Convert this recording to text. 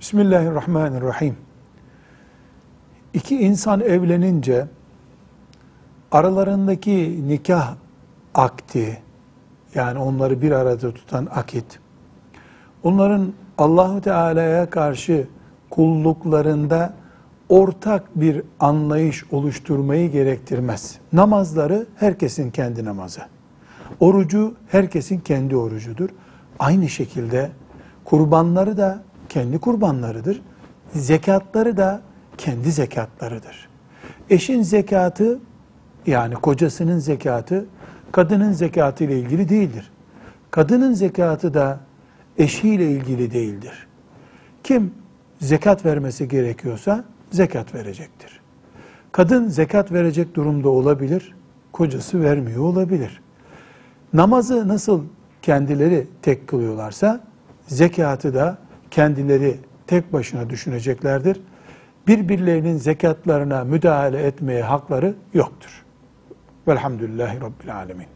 Bismillahirrahmanirrahim. İki insan evlenince aralarındaki nikah akti yani onları bir arada tutan akit onların Allahu Teala'ya karşı kulluklarında ortak bir anlayış oluşturmayı gerektirmez. Namazları herkesin kendi namazı. Orucu herkesin kendi orucudur. Aynı şekilde kurbanları da kendi kurbanlarıdır. Zekatları da kendi zekatlarıdır. Eşin zekatı yani kocasının zekatı kadının zekatı ile ilgili değildir. Kadının zekatı da eşiyle ilgili değildir. Kim zekat vermesi gerekiyorsa zekat verecektir. Kadın zekat verecek durumda olabilir, kocası vermiyor olabilir. Namazı nasıl kendileri tek kılıyorlarsa zekatı da kendileri tek başına düşüneceklerdir. Birbirlerinin zekatlarına müdahale etmeye hakları yoktur. Velhamdülillahi Rabbil Alemin.